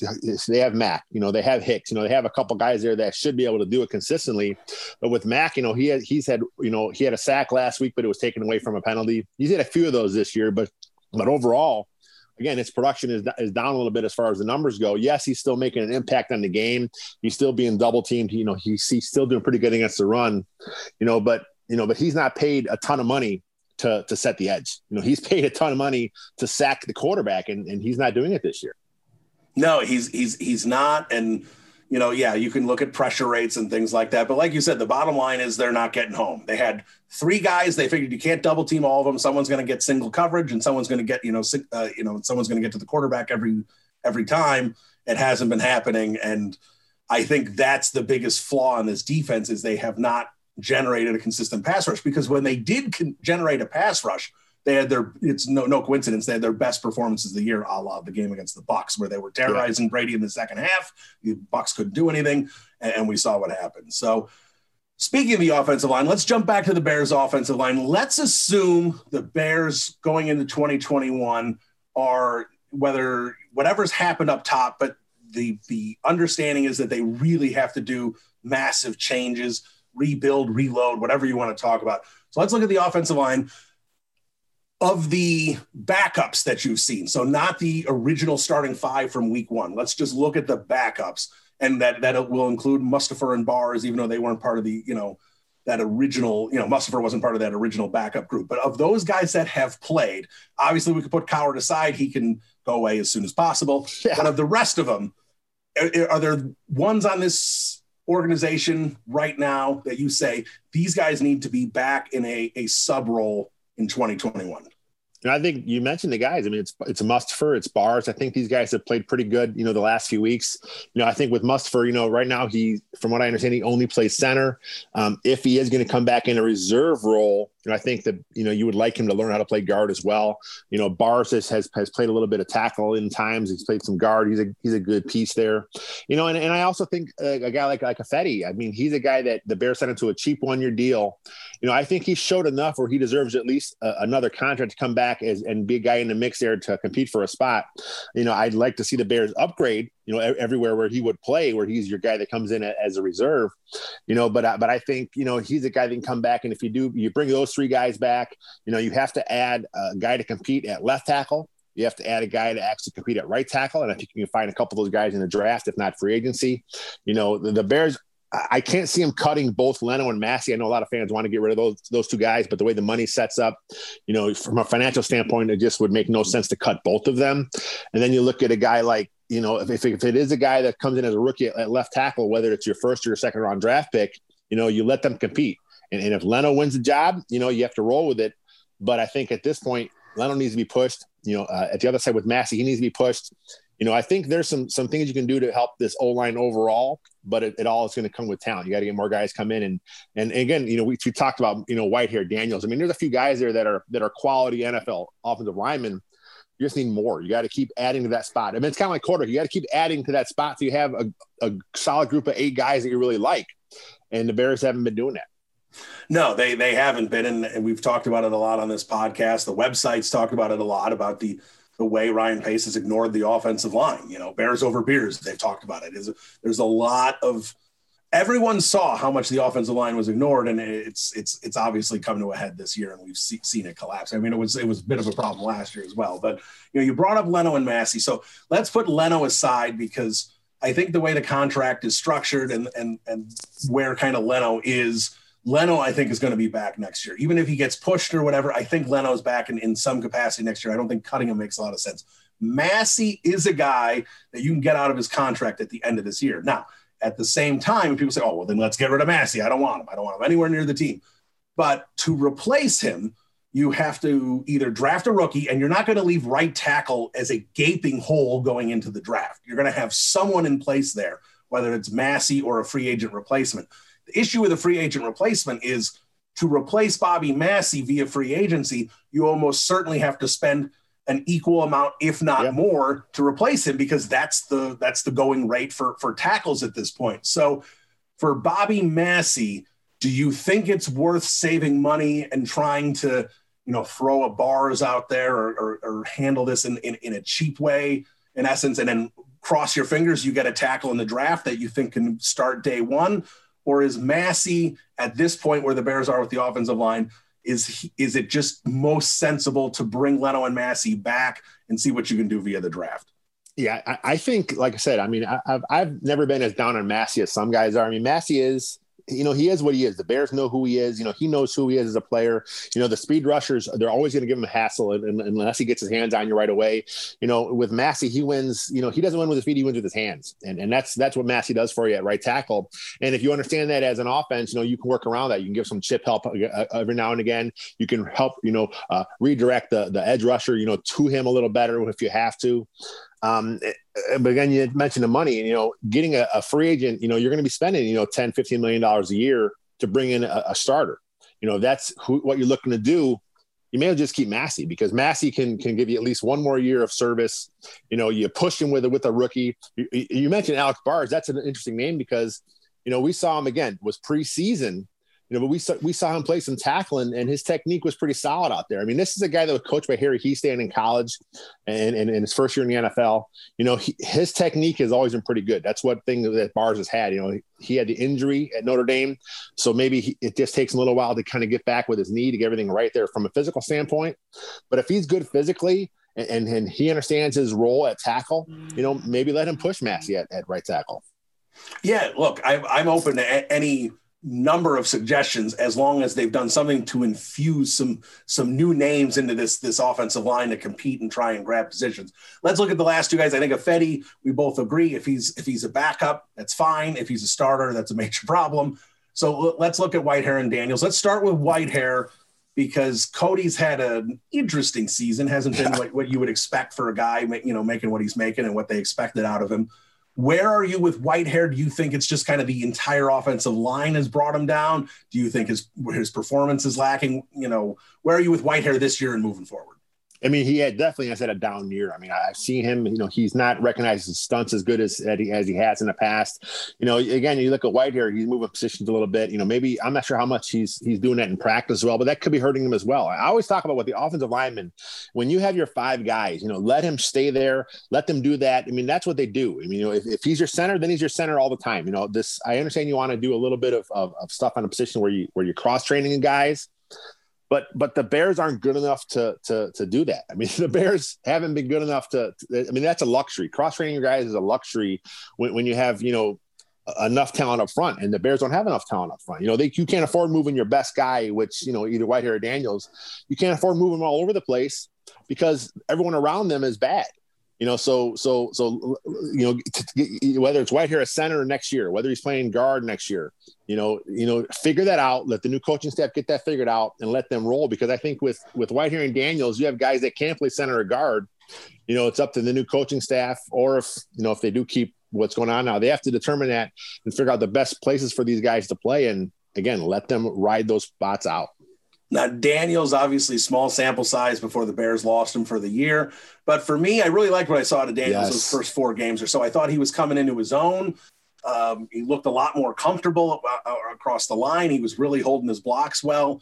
they have Mack, you know, they have Hicks, you know, they have a couple guys there that should be able to do it consistently. But with Mack, you know, he had, he's had, you know, he had a sack last week, but it was taken away from a penalty. He's had a few of those this year, but but overall, again, his production is, is down a little bit as far as the numbers go. Yes, he's still making an impact on the game. He's still being double teamed. You know, he's, he's still doing pretty good against the run, you know, but, you know, but he's not paid a ton of money to, to set the edge. You know, he's paid a ton of money to sack the quarterback and, and he's not doing it this year. No, he's, he's, he's not. And, you know, yeah, you can look at pressure rates and things like that. But like you said, the bottom line is they're not getting home. They had three guys. They figured you can't double team all of them. Someone's going to get single coverage, and someone's going to get you know, uh, you know, someone's going to get to the quarterback every every time. It hasn't been happening, and I think that's the biggest flaw in this defense is they have not generated a consistent pass rush. Because when they did con- generate a pass rush, they had their it's no no coincidence they had their best performances of the year a la the game against the Bucs where they were terrorizing yeah. brady in the second half. The Bucs couldn't do anything and, and, we saw what happened. So speaking of the offensive line let's jump back to the bears offensive line. Let's assume the bears going into 2021 are whether whatever's happened up top but the the understanding is that they really have to do massive changes rebuild reload whatever you want to talk about. So let's look at the offensive line of the backups that you've seen. So not the original starting five from week one. Let's just look at the backups, and that that will include Mustipher and Bars, even though they weren't part of the you know that original you know Mustipher wasn't part of that original backup group. But of those guys that have played, obviously we could put Coward aside. He can go away as soon as possible. Yeah. But of the rest of them, are, are there ones on this organization right now that you say these guys need to be back in a, a sub role in 2021? And I think you mentioned the guys. I mean, it's it's a Mustipher, it's Bars. I think these guys have played pretty good, you know, the last few weeks. You know, I think with Mustipher, you know, right now he, from what I understand, he only plays center. Um, if he is going to come back in a reserve role, Know, I think that you know you would like him to learn how to play guard as well. You know, Bars has has, played a little bit of tackle in times. He's played some guard. He's a he's a good piece there. You know, and, and I also think a, a guy like like Ifedi. I mean, he's a guy that the Bears sent into a cheap one year deal. You know, I think he showed enough where he deserves at least a, another contract to come back as and be a guy in the mix there to compete for a spot. You know, I'd like to see the Bears upgrade. You know, everywhere where he would play, where he's your guy that comes in as a reserve. You know, but but I think you know he's a guy that can come back, and if you do, you bring those three guys back. You know, you have to add a guy to compete at left tackle. You have to add a guy to actually compete at right tackle, and I think you can find a couple of those guys in the draft, if not free agency. You know, the, the Bears I can't see him cutting both Leno and Massie. I know a lot of fans want to get rid of those those two guys, but the way the money sets up, you know, from a financial standpoint, it just would make no sense to cut both of them. And then you look at a guy like, you know, if, if, if it is a guy that comes in as a rookie at, left tackle, whether it's your first or your second round draft pick, you know, you let them compete. And, and if Leno wins the job, you know, you have to roll with it. But I think at this point, Leno needs to be pushed. You know, uh, at the other side with Massie, he needs to be pushed you know, I think there's some some things you can do to help this O line overall, but it, it all is going to come with talent. You got to get more guys come in and and again, you know, we, we talked about you know Whitehair Daniels. I mean, there's a few guys there that are that are quality NFL offensive linemen. You just need more. You got to keep adding to that spot. I mean, it's kind of like quarter. You got to keep adding to that spot so you have a, a solid group of eight guys that you really like. And the Bears haven't been doing that. No, they they haven't been, and we've talked about it a lot on this podcast. The websites talked about it a lot about the the way Ryan Pace has ignored the offensive line. You know, Bears over beers. They've talked about it. There's a lot of everyone saw how much the offensive line was ignored, and it's it's it's obviously come to a head this year, and we've see, seen it collapse. I mean, it was it was a bit of a problem last year as well. But you know, you brought up Leno and Massie, so let's put Leno aside because I think the way the contract is structured and and and where kind of Leno is Leno, I think, is going to be back next year. Even if he gets pushed or whatever, I think Leno's back in, in some capacity next year. I don't think cutting him makes a lot of sense. Massie is a guy that you can get out of his contract at the end of this year. Now, at the same time, people say, oh, well, then let's get rid of Massie. I don't want him. I don't want him anywhere near the team. But to replace him, you have to either draft a rookie, and you're not going to leave right tackle as a gaping hole going into the draft. You're going to have someone in place there, whether it's Massie or a free agent replacement. The issue with a free agent replacement is to replace Bobby Massie via free agency, you almost certainly have to spend an equal amount, if not yep. more, to replace him because that's the that's the going rate for for tackles at this point. So for Bobby Massie, do you think it's worth saving money and trying to, you know, throw a bars out there or, or, or handle this in, in, in a cheap way, in essence, and then cross your fingers you get a tackle in the draft that you think can start day one? or is Massie at this point where the Bears are with the offensive line? Is is it just most sensible to bring Leno and Massie back and see what you can do via the draft? Yeah, I, I think, like I said, I mean, I, have I've never been as down on Massie as some guys are. I mean, Massie is you know, he is what he is. The Bears know who he is. You know, he knows who he is as a player. You know, the speed rushers, they're always going to give him a hassle unless he gets his hands on you right away. You know, with Massie, he wins, you know, he doesn't win with his feet, he wins with his hands. And, and that's that's what Massie does for you at right tackle. And if you understand that as an offense, you know, you can work around that. You can give some chip help uh, uh, every now and again. You can help, you know, uh, redirect the, the edge rusher, you know, to him a little better if you have to. Um, eh, but again, you mentioned the money, and you know, getting a, a free agent, you know, you're going to be spending, you know, 10, 15 million dollars a year to bring in a, a starter. You know, that's who, what you're looking to do. You may just keep Massie because Massie can can give you at least one more year of service. You know, you push him with a, with a rookie. You, you mentioned Alex Bars. That's an interesting name because you know we saw him again was preseason you know, but we saw, we saw him play some tackling and his technique was pretty solid out there. I mean, this is a guy that was coached by Harry Hiestand in college and, and his first year in the NFL. You know, he, his technique has always been pretty good. That's what thing that Bars has had. You know, he had the injury at Notre Dame, so maybe he, it just takes him a little while to kind of get back with his knee to get everything right there from a physical standpoint. But if he's good physically and, and, and he understands his role at tackle, you know, maybe let him push Massie at, at right tackle. Yeah, look, I, I'm open to any number of suggestions as long as they've done something to infuse some some new names into this this offensive line to compete and try and grab positions. Let's look at the last two guys. I think Ifedi, we both agree if he's if he's a backup, that's fine. If he's a starter, that's a major problem. So let's look at Whitehair and Daniels. Let's start with Whitehair because Cody's had an interesting season. Hasn't been what, what you would expect for a guy, you know, making what he's making and what they expected out of him. Where are you with Whitehair? Do you think it's just kind of the entire offensive line has brought him down? Do you think his his performance is lacking? You know, where are you with Whitehair this year and moving forward? I mean, he had definitely, I said, a down year. I mean, I've seen him, you know, he's not recognized his stunts as good as, as he has in the past. You know, again, you look at Whitehair, he's moving positions a little bit. You know, maybe I'm not sure how much he's he's doing that in practice as well, but that could be hurting him as well. I always talk about what the offensive lineman, when you have your five guys, you know, let him stay there, let them do that. I mean, that's what they do. I mean, you know, if, if he's your center, then he's your center all the time. You know, this I understand you want to do a little bit of, of, of stuff on a position where you where you're cross training guys but but the Bears aren't good enough to to to do that. I mean, the Bears haven't been good enough to. to I mean, that's a luxury. Cross training your guys is a luxury when, when you have you know enough talent up front, and the Bears don't have enough talent up front. You know, they you can't afford moving your best guy, which you know either Whitehair or Daniels. You can't afford moving all over the place because everyone around them is bad. You know, so so so you know whether it's Whitehair a center next year, whether he's playing guard next year, you know, you know, figure that out. Let the new coaching staff get that figured out and let them roll. Because I think with with Whitehair and Daniels, you have guys that can't play center or guard. You know, it's up to the new coaching staff, or if you know if they do keep what's going on now, they have to determine that and figure out the best places for these guys to play. And again, let them ride those spots out. Now, Daniels, obviously small sample size before the Bears lost him for the year. But for me, I really liked what I saw to Daniels yes. those first four games or so. I thought he was coming into his own. Um, he looked a lot more comfortable uh, uh, across the line. He was really holding his blocks well.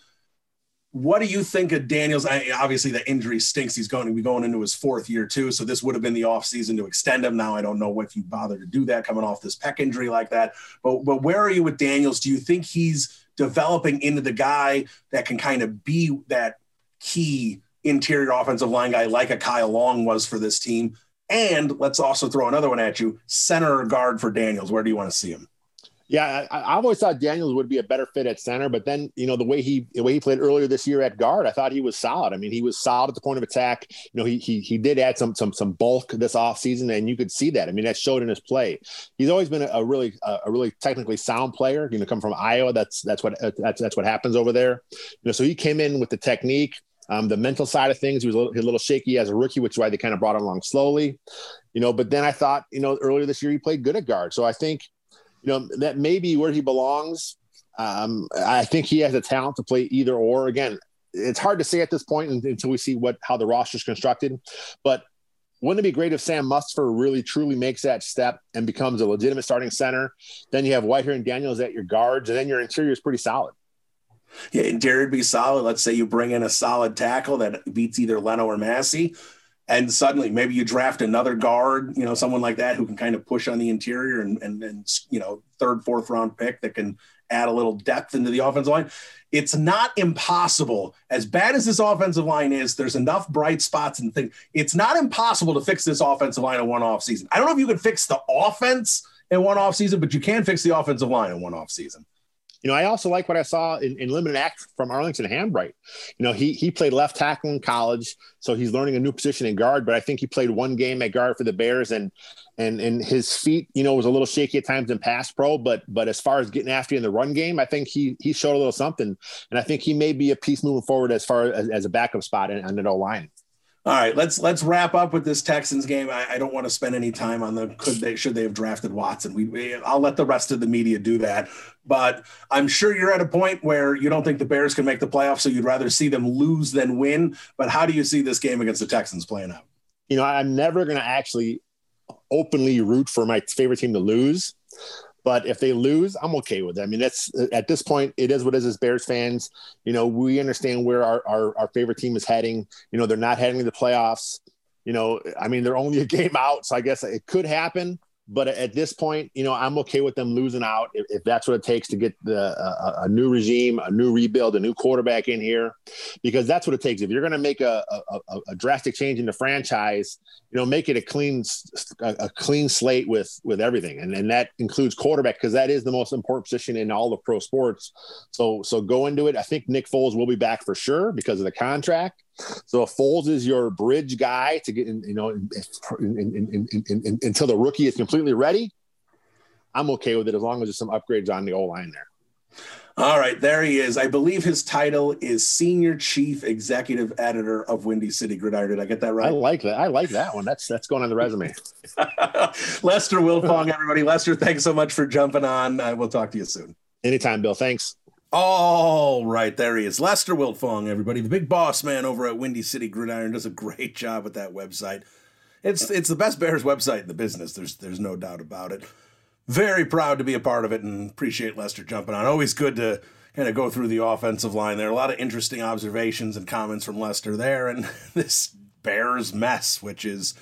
What do you think of Daniels? I, obviously, the injury stinks. He's going to be going into his fourth year, too. So this would have been the offseason to extend him. Now, I don't know if you bother to do that coming off this pec injury like that. But, but where are you with Daniels? Do you think he's developing into the guy that can kind of be that key interior offensive line guy like a Kyle Long was for this team? And let's also throw another one at you center guard for Daniels. Where do you want to see him? Yeah, I, I, always thought Daniels would be a better fit at center, but then you know the way he the way he played earlier this year at guard, I thought he was solid. I mean, he was solid at the point of attack. You know, he he he did add some some some bulk this offseason, and you could see that. I mean, that showed in his play. He's always been a, a really a, a really technically sound player. You know, come from Iowa. That's that's what that's that's what happens over there. You know, so he came in with the technique. Um, the mental side of things, he was a little, a little, shaky as a rookie, which is why they kind of brought him along slowly. You know, but then I thought, you know, earlier this year he played good at guard. So I think you know, that may be where he belongs. Um, I think he has a talent to play either or. Again, it's hard to say at this point until we see what how the roster is constructed. But wouldn't it be great if Sam Mustipher really truly makes that step and becomes a legitimate starting center? Then you have Whitehair and Daniels at your guards, and then your interior is pretty solid. Yeah, interior would be solid. Let's say you bring in a solid tackle that beats either Leno or Massie and suddenly maybe you draft another guard, you know, someone like that who can kind of push on the interior and and, and you know third fourth round pick that can add a little depth into the offensive line. It's not impossible. As bad as this offensive line is, there's enough bright spots and things. It's not impossible to fix this offensive line in one off season. I don't know if you can fix the offense in one off season, but you can fix the offensive line in one off season. You know, I also like what I saw in, in limited act from Arlington Hambright. You know, he he played left tackle in college, so he's learning a new position in guard. But I think he played one game at guard for the Bears, and and and his feet, you know, was a little shaky at times in pass pro. But but as far as getting after you in the run game, I think he he showed a little something, and I think he may be a piece moving forward as far as, as a backup spot on the line. All right, let's let's wrap up with this Texans game. I, I, don't want to spend any time on the could they should they have drafted Watson. We, we, I'll let the rest of the media do that. But I'm sure you're at a point where you don't think the Bears can make the playoffs, so you'd rather see them lose than win. But how do you see this game against the Texans playing out? You know, I'm never going to actually openly root for my favorite team to lose. But if they lose, I'm okay with it. I mean, that's at this point, it is what it is as Bears fans. You know, we understand where our, our, our favorite team is heading. You know, they're not heading to the playoffs. You know, I mean, they're only a game out. So I guess it could happen. But at this point, you know, I'm okay with them losing out if, if that's what it takes to get the a, a, new regime, a new rebuild, a new quarterback in here, because that's what it takes. If you're going to make a, a, a, drastic change in the franchise, you know, make it a clean a, clean slate with with everything, and and that includes quarterback because that is the most important position in all of pro sports. So so go into it. I think Nick Foles will be back for sure because of the contract. So if Foles is your bridge guy to get in, you know, in, in, until the rookie is completely ready, I'm okay with it as long as there's some upgrades on the O line there. All right, there he is. I believe his title is Senior Chief Executive Editor of Windy City Gridiron. Did I get that right? I like that. I like that one. That's that's going on the resume. Lester Wiltfong, everybody. Lester, thanks so much for jumping on. Uh, we'll talk to you soon. Anytime, Bill. Thanks. All right, there he is. Lester Wiltfong, everybody. The big boss man over at Windy City Gridiron does a great job with that website. It's it's the best Bears website in the business. There's there's no doubt about it very proud to be a part of it and appreciate Lester jumping on. Always good to kind of go through the offensive line there. A lot of interesting observations and comments from Lester there, and this Bears mess, which is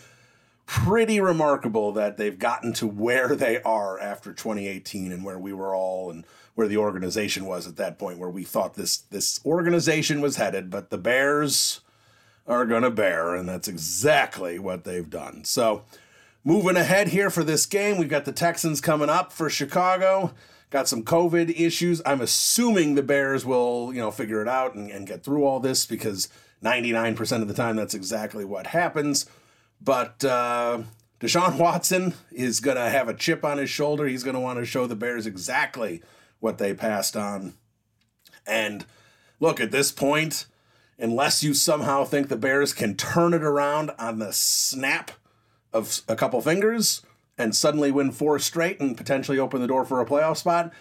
pretty remarkable that they've gotten to where they are after 2018 and where we were all and where the organization was at that point where we thought this this organization was headed but the bears are going to bear and that's exactly what they've done so Moving ahead here for this game, we've got the Texans coming up for Chicago. Got some COVID issues. I'm assuming the Bears will, you know, figure it out and, and get through all this because 99% of the time that's exactly what happens. But uh, Deshaun Watson is going to have a chip on his shoulder. He's going to want to show the Bears exactly what they passed on. And look, at this point, unless you somehow think the Bears can turn it around on the snap of a couple fingers and suddenly win four straight and potentially open the door for a playoff spot,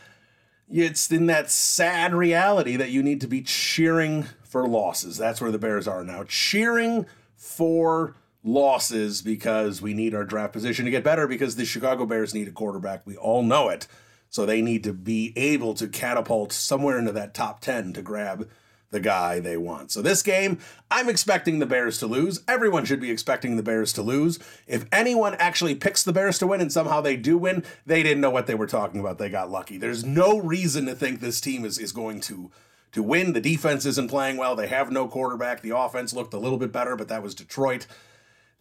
it's in that sad reality that you need to be cheering for losses. That's where the Bears are now. Cheering for losses because we need our draft position to get better because the Chicago Bears need a quarterback. We all know it. So they need to be able to catapult somewhere into that top 10 to grab the guy they want. So this game, I'm expecting the Bears to lose. Everyone should be expecting the Bears to lose. If anyone actually picks the Bears to win and somehow they do win, they didn't know what they were talking about. They got lucky. There's no reason to think this team is, is going to to win. The defense isn't playing well. They have no quarterback. The offense looked a little bit better, but that was Detroit.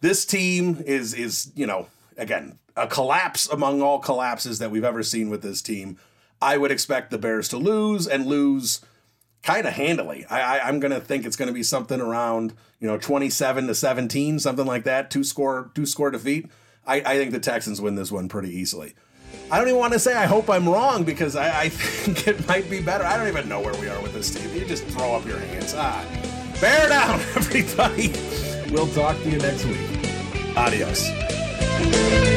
This team is is, you know, again, a collapse among all collapses that we've ever seen with this team. I would expect the Bears to lose and lose kind of handily. I, I am gonna think it's gonna be something around you know 27 to 17, something like that. Two score two score defeat. I, I think the Texans win this one pretty easily. I don't even want to say I hope I'm wrong because I, I think it might be better. I don't even know where we are with this team. You just throw up your hands. Ah, bear down, everybody. We'll talk to you next week. Adios.